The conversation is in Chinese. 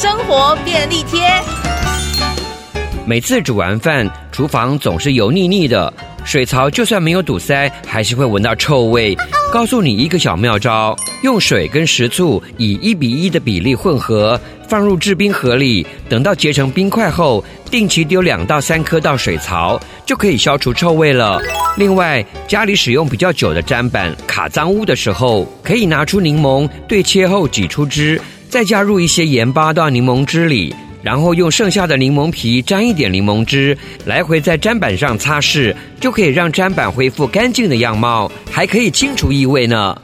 生活便利贴。每次煮完饭，厨房总是油腻腻的，水槽就算没有堵塞，还是会闻到臭味。告诉你一个小妙招：用水跟食醋以一比一的比例混合，放入制冰盒里，等到结成冰块后，定期丢两到三颗到水槽，就可以消除臭味了。另外，家里使用比较久的砧板卡脏污的时候，可以拿出柠檬对切后挤出汁，再加入一些盐巴到柠檬汁里。然后用剩下的柠檬皮沾一点柠檬汁，来回在砧板上擦拭，就可以让砧板恢复干净的样貌，还可以清除异味呢。